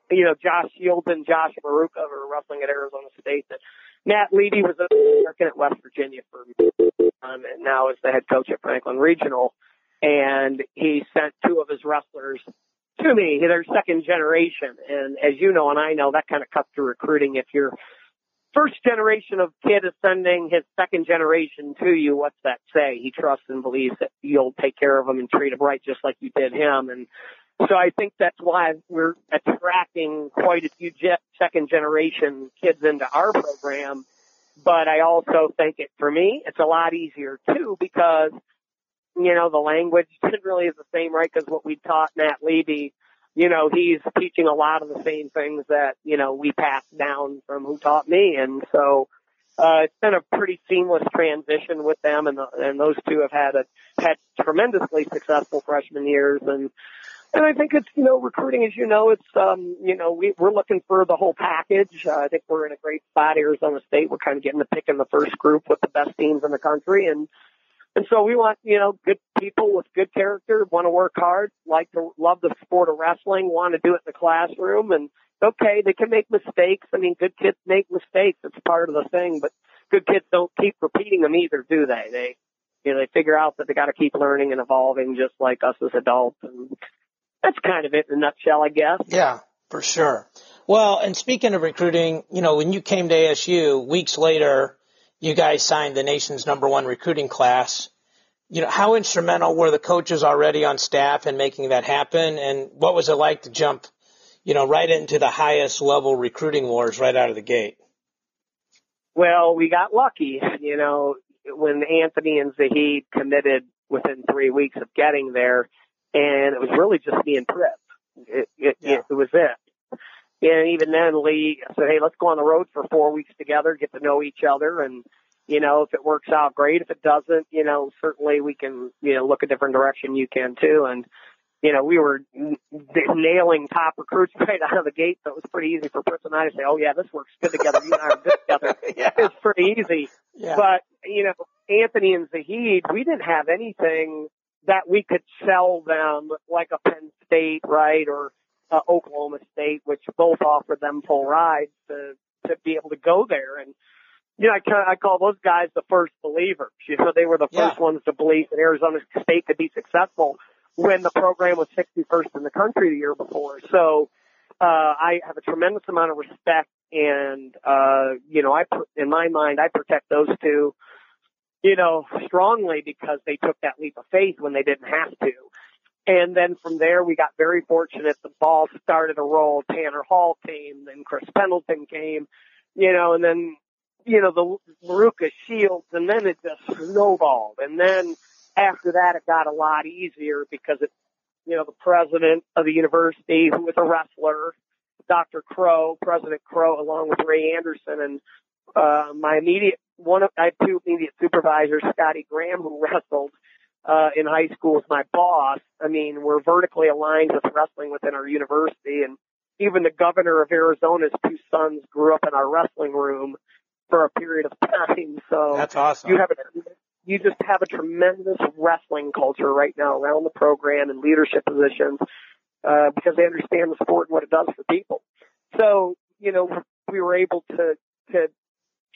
You know, Josh Shields and Josh Maruca who are wrestling at Arizona State that Matt Leedy was working at West Virginia for a um, and now is the head coach at Franklin Regional. And he sent two of his wrestlers to me. They're second generation. And as you know, and I know, that kind of cuts through recruiting. If your first generation of kid is sending his second generation to you, what's that say? He trusts and believes that you'll take care of him and treat him right just like you did him. And so I think that's why we're attracting quite a few second generation kids into our program. But I also think it, for me, it's a lot easier too because you know, the language generally is the same, right? Because what we taught Matt Levy, you know, he's teaching a lot of the same things that, you know, we passed down from who taught me. And so, uh, it's been a pretty seamless transition with them and, the, and those two have had a, had tremendously successful freshman years and, and I think it's, you know, recruiting, as you know, it's, um, you know, we, we're looking for the whole package. Uh, I think we're in a great spot, Arizona State. We're kind of getting the pick in the first group with the best teams in the country. And, and so we want, you know, good people with good character, want to work hard, like to love the sport of wrestling, want to do it in the classroom. And okay, they can make mistakes. I mean, good kids make mistakes. It's part of the thing, but good kids don't keep repeating them either, do they? They, you know, they figure out that they got to keep learning and evolving just like us as adults. And that's kind of it in a nutshell, I guess. Yeah, for sure. Well, and speaking of recruiting, you know, when you came to ASU, weeks later, you guys signed the nation's number one recruiting class. You know, how instrumental were the coaches already on staff in making that happen? And what was it like to jump, you know, right into the highest level recruiting wars right out of the gate? Well, we got lucky, you know, when Anthony and Zahid committed within three weeks of getting there, and it was really just me and Trip. It, it, yeah. it, it was it. And even then, Lee said, "Hey, let's go on the road for four weeks together, get to know each other, and you know, if it works out, great. If it doesn't, you know, certainly we can, you know, look a different direction. You can too, and." You know, we were nailing top recruits right out of the gate, so it was pretty easy for Pritts and I to say, "Oh yeah, this works good together. You and I are good together." yeah. It's pretty easy. Yeah. But you know, Anthony and Zahid, we didn't have anything that we could sell them like a Penn State, right, or uh, Oklahoma State, which both offered them full rides to to be able to go there. And you know, I kind I call those guys the first believers. You know, they were the first yeah. ones to believe that Arizona State could be successful when the program was 61st in the country the year before. So uh, I have a tremendous amount of respect, and uh, you know, I in my mind I protect those two you know, strongly because they took that leap of faith when they didn't have to. And then from there, we got very fortunate. The ball started to roll. Tanner Hall came, then Chris Pendleton came, you know, and then, you know, the Maruca Shields, and then it just snowballed. And then after that, it got a lot easier because it, you know, the president of the university, who was a wrestler, Dr. Crow, President Crow, along with Ray Anderson, and uh, my immediate one of I have two immediate supervisors, Scotty Graham, who wrestled uh, in high school is my boss. I mean, we're vertically aligned with wrestling within our university, and even the governor of Arizona's two sons grew up in our wrestling room for a period of time. So that's awesome. You have a you just have a tremendous wrestling culture right now around the program and leadership positions uh, because they understand the sport and what it does for people. So you know we were able to to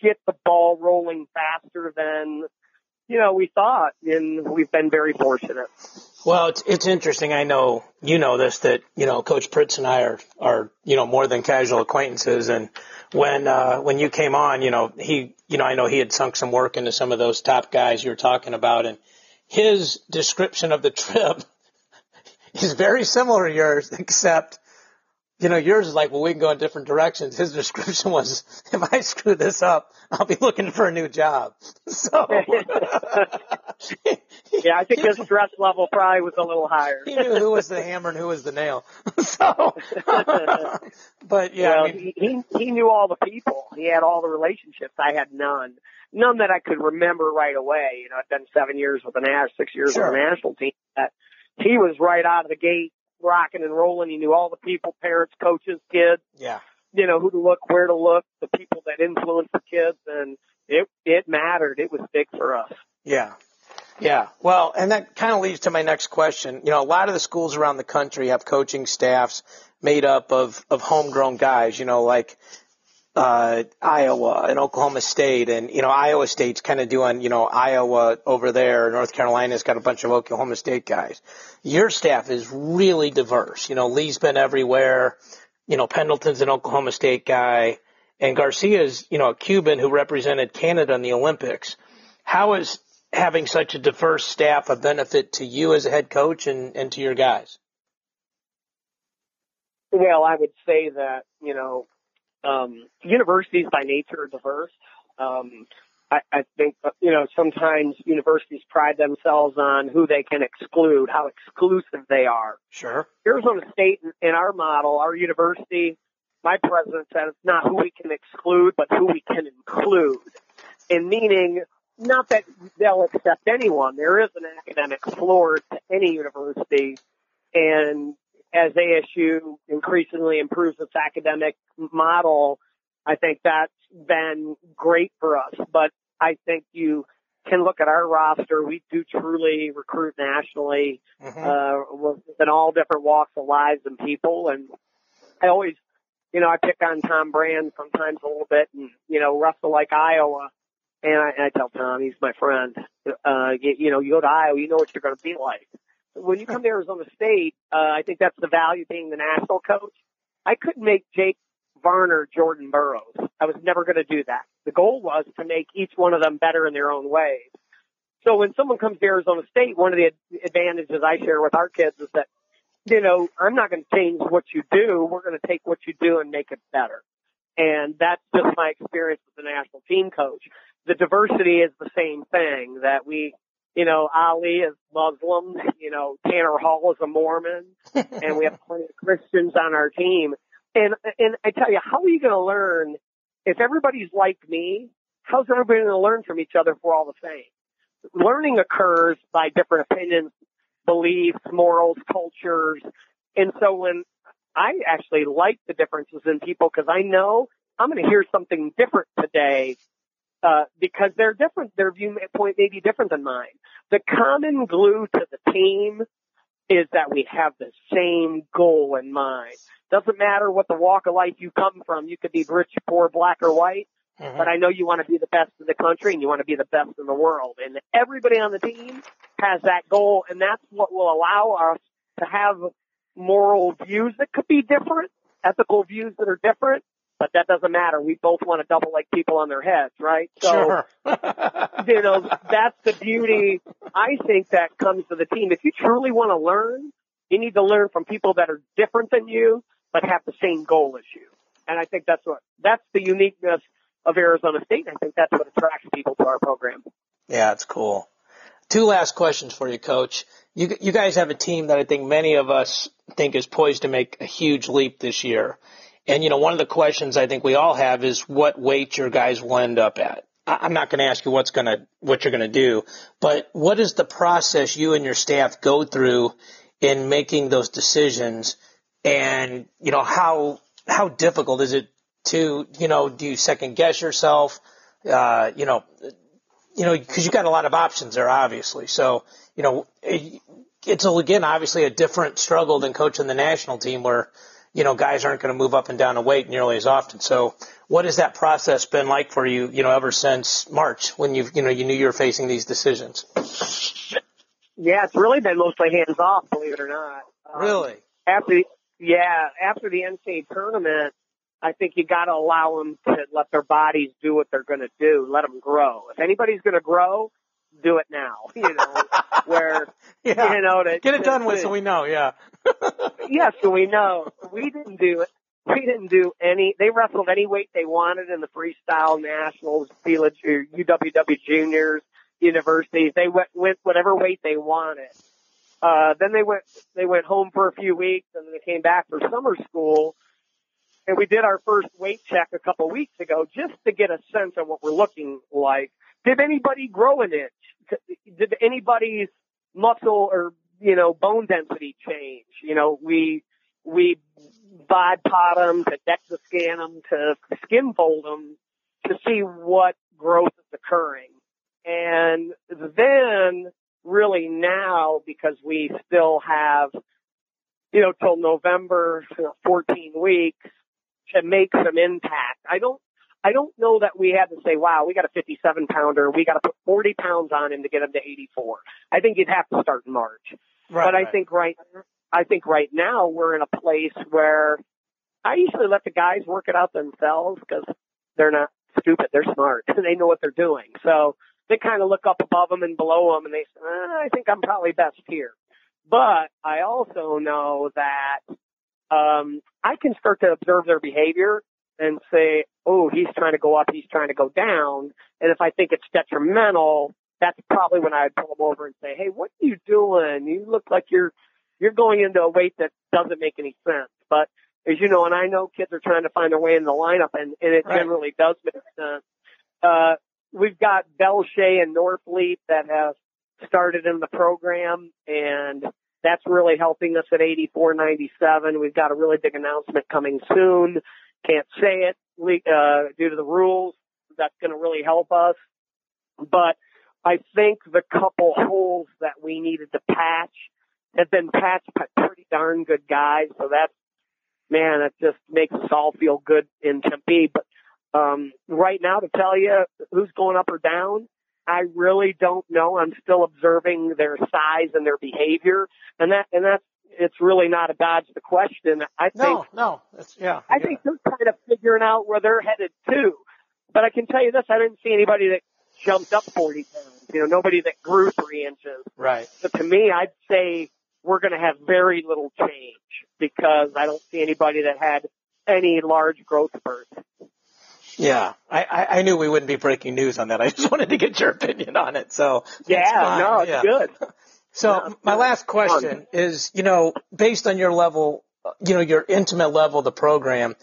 get the ball rolling faster than you know we thought, and we've been very fortunate. Well, it's it's interesting. I know you know this that you know Coach Pritts and I are are you know more than casual acquaintances, and when uh, when you came on, you know he you know I know he had sunk some work into some of those top guys you were talking about, and his description of the trip is very similar to yours, except you know, yours is like, well, we can go in different directions. His description was, if I screw this up, I'll be looking for a new job. So. yeah, I think his stress level probably was a little higher. he knew who was the hammer and who was the nail. so, but yeah, well, I mean, he, he knew all the people. He had all the relationships. I had none. None that I could remember right away. You know, I've done seven years with the Nash, six years sure. with the national team. That he was right out of the gate rocking and rolling. He knew all the people, parents, coaches, kids. Yeah. You know, who to look, where to look, the people that influence the kids and it, it mattered. It was big for us. Yeah. Yeah. Well, and that kind of leads to my next question. You know, a lot of the schools around the country have coaching staffs made up of, of homegrown guys, you know, like uh, Iowa and Oklahoma State, and you know Iowa State's kind of doing you know Iowa over there. North Carolina's got a bunch of Oklahoma State guys. Your staff is really diverse. You know Lee's been everywhere. You know Pendleton's an Oklahoma State guy, and Garcia's you know a Cuban who represented Canada in the Olympics. How is having such a diverse staff a benefit to you as a head coach and, and to your guys? Well, I would say that you know um, universities by nature are diverse. Um, I, I think, uh, you know, sometimes universities pride themselves on who they can exclude, how exclusive they are. Sure. Arizona State, in, in our model, our university, my president said it's not who we can exclude, but who we can include. And meaning, not that they'll accept anyone. There is an academic floor to any university. And as ASU increasingly improves its academic model, I think that's been great for us. But I think you can look at our roster. We do truly recruit nationally, mm-hmm. uh, in all different walks of lives and people. And I always, you know, I pick on Tom Brand sometimes a little bit and, you know, Russell like Iowa. And I, and I tell Tom, he's my friend, uh, you, you know, you go to Iowa, you know what you're going to be like. When you come to Arizona State, uh, I think that's the value being the national coach. I couldn't make Jake Varner Jordan Burroughs. I was never going to do that. The goal was to make each one of them better in their own ways. So when someone comes to Arizona State, one of the advantages I share with our kids is that, you know, I'm not going to change what you do. We're going to take what you do and make it better. And that's just my experience with the national team coach. The diversity is the same thing that we, you know, Ali is Muslim, you know, Tanner Hall is a Mormon, and we have plenty of Christians on our team. And and I tell you, how are you going to learn if everybody's like me? How's everybody going to learn from each other if we're all the same? Learning occurs by different opinions, beliefs, morals, cultures, and so when I actually like the differences in people because I know I'm going to hear something different today uh, because they're different. Their viewpoint may be different than mine. The common glue to the team is that we have the same goal in mind. Doesn't matter what the walk of life you come from. You could be rich, poor, black, or white. Mm-hmm. But I know you want to be the best in the country and you want to be the best in the world. And everybody on the team has that goal and that's what will allow us to have moral views that could be different, ethical views that are different, but that doesn't matter. We both want to double like people on their heads, right? So, sure. you know, that's the beauty I think that comes to the team. If you truly want to learn, you need to learn from people that are different than you, but have the same goal as you. And I think that's what, that's the uniqueness of Arizona State. I think that's what attracts people to our program. Yeah, it's cool. Two last questions for you, coach. You, you guys have a team that I think many of us think is poised to make a huge leap this year. And, you know, one of the questions I think we all have is what weight your guys will end up at. I'm not going to ask you what's going to, what you're going to do, but what is the process you and your staff go through in making those decisions? And, you know, how, how difficult is it to, you know, do you second guess yourself? Uh, you know, you know, cause you've got a lot of options there, obviously. So, you know, it, it's again, obviously a different struggle than coaching the national team where, you know, guys aren't going to move up and down a weight nearly as often. So what has that process been like for you, you know, ever since March when you, you know, you knew you were facing these decisions? Yeah, it's really been mostly hands off, believe it or not. Um, really? After, yeah, after the NCAA tournament, I think you got to allow them to let their bodies do what they're going to do. Let them grow. If anybody's going to grow, do it now. You know, where yeah. you know to get it to, done with, to, so we know. Yeah. yeah, so we know. We didn't do it. We didn't do any. They wrestled any weight they wanted in the freestyle nationals, village, UWW juniors, universities. They went went whatever weight they wanted. Uh, then they went they went home for a few weeks, and then they came back for summer school. And we did our first weight check a couple of weeks ago just to get a sense of what we're looking like. Did anybody grow an inch? Did anybody's muscle or you know bone density change? You know, we we Bod Pod them to DEXA scan them to skin fold them to see what growth is occurring. And then really now, because we still have, you know, till November, 14 weeks to make some impact. I don't, I don't know that we had to say, wow, we got a 57 pounder. We got to put 40 pounds on him to get him to 84. I think you'd have to start in March. Right, but I right. think right, I think right now we're in a place where I usually let the guys work it out themselves because they're not stupid. They're smart. they know what they're doing. So they kind of look up above them and below them and they say, eh, I think I'm probably best here. But I also know that, um, I can start to observe their behavior and say, oh, he's trying to go up, he's trying to go down. And if I think it's detrimental, that's probably when I'd pull him over and say, hey, what are you doing? You look like you're, you're going into a weight that doesn't make any sense. But as you know, and I know kids are trying to find their way in the lineup and, and it right. generally does make sense. Uh, we've got Shea and Norfleet that have started in the program and that's really helping us at 84.97. We've got a really big announcement coming soon. Can't say it uh, due to the rules. That's going to really help us. But I think the couple holes that we needed to patch have been patched by pretty darn good guys. So that's, man, it just makes us all feel good in Tempe. But um, right now, to tell you who's going up or down, I really don't know. I'm still observing their size and their behavior, and that and that's it's really not a dodge the question. I think no, no, it's, yeah. I, I think they're kind of figuring out where they're headed too. But I can tell you this: I didn't see anybody that jumped up 40 pounds. You know, nobody that grew three inches. Right. So to me, I'd say we're going to have very little change because I don't see anybody that had any large growth spurts. Yeah, I, I knew we wouldn't be breaking news on that. I just wanted to get your opinion on it. So yeah, no, it's yeah. good. So no, my last question is, you know, based on your level, you know, your intimate level of the program,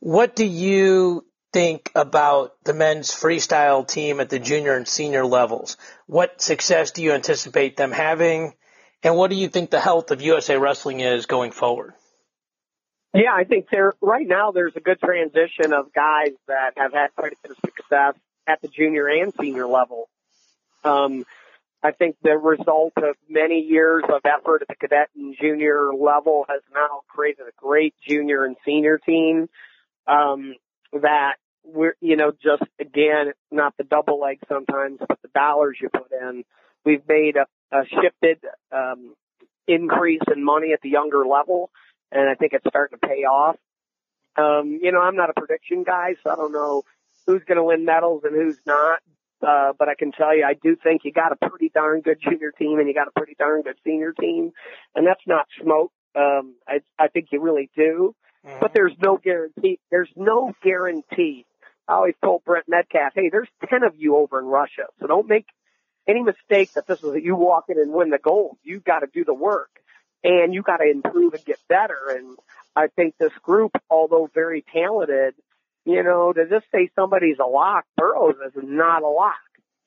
what do you think about the men's freestyle team at the junior and senior levels? What success do you anticipate them having? And what do you think the health of USA Wrestling is going forward? Yeah, I think there right now there's a good transition of guys that have had quite a bit of success at the junior and senior level. Um, I think the result of many years of effort at the cadet and junior level has now created a great junior and senior team. Um, that we're, you know, just again, not the double leg sometimes, but the dollars you put in. We've made a, a shifted, um, increase in money at the younger level and I think it's starting to pay off. Um, you know, I'm not a prediction guy, so I don't know who's going to win medals and who's not. Uh, but I can tell you, I do think you got a pretty darn good junior team and you got a pretty darn good senior team, and that's not smoke. Um, I I think you really do, mm-hmm. but there's no guarantee. There's no guarantee. I always told Brent Metcalf, hey, there's ten of you over in Russia, so don't make any mistake that this is that you walk in and win the gold. You've got to do the work and you got to improve and get better. And I think this group, although very talented, you know, to just say somebody's a lock, Burroughs is not a lock.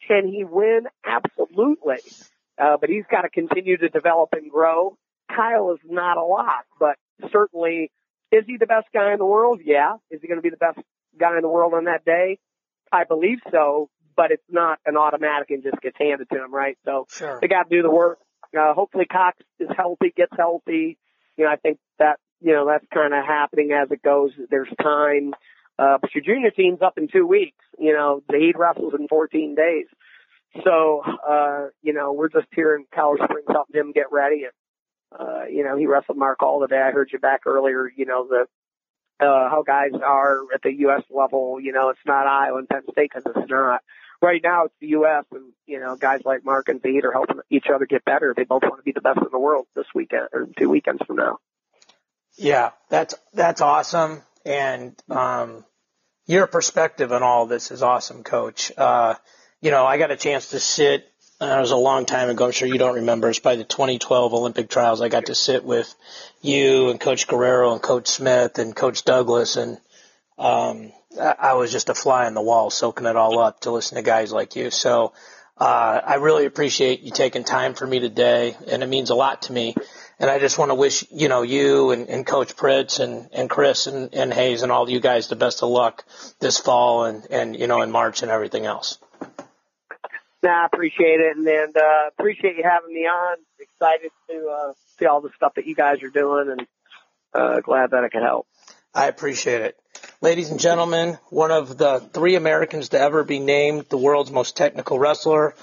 Can he win? Absolutely. Uh, but he's got to continue to develop and grow. Kyle is not a lock, but certainly, is he the best guy in the world? Yeah. Is he going to be the best guy in the world on that day? I believe so, but it's not an automatic and just gets handed to him, right? So sure. they got to do the work. Uh, hopefully Cox is healthy, gets healthy. You know, I think that, you know, that's kind of happening as it goes. There's time. Uh, but your junior team's up in two weeks. You know, the heat wrestles in 14 days. So, uh, you know, we're just here in Colorado Springs helping him get ready. And, uh, you know, he wrestled Mark Hall today. I heard you back earlier, you know, the, uh, how guys are at the U.S. level. You know, it's not Iowa and Penn State because it's not right now it's the U.S. and you know guys like Mark and Pete are helping each other get better. They both want to be the best in the world this weekend or two weekends from now. Yeah, that's that's awesome, and um, your perspective on all this is awesome, Coach. Uh, you know, I got a chance to sit. Uh, it was a long time ago. I'm sure you don't remember. It's by the 2012 Olympic trials. I got to sit with you and Coach Guerrero and Coach Smith and Coach Douglas and um, I was just a fly on the wall, soaking it all up to listen to guys like you. So uh, I really appreciate you taking time for me today, and it means a lot to me. And I just want to wish you know you and, and Coach Pritts and, and Chris and, and Hayes and all you guys the best of luck this fall and, and you know in March and everything else. Nah, I appreciate it, and, and uh, appreciate you having me on. Excited to uh, see all the stuff that you guys are doing, and uh, glad that I could help. I appreciate it. Ladies and gentlemen, one of the three Americans to ever be named the world's most technical wrestler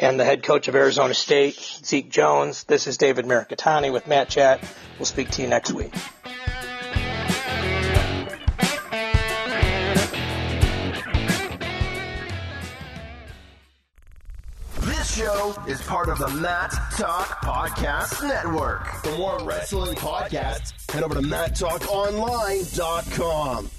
and the head coach of Arizona State, Zeke Jones. This is David Mirikitani with Mat Chat. We'll speak to you next week. This show is part of the Mat Talk Podcast Network. For more wrestling podcasts, head over to MatTalkOnline.com.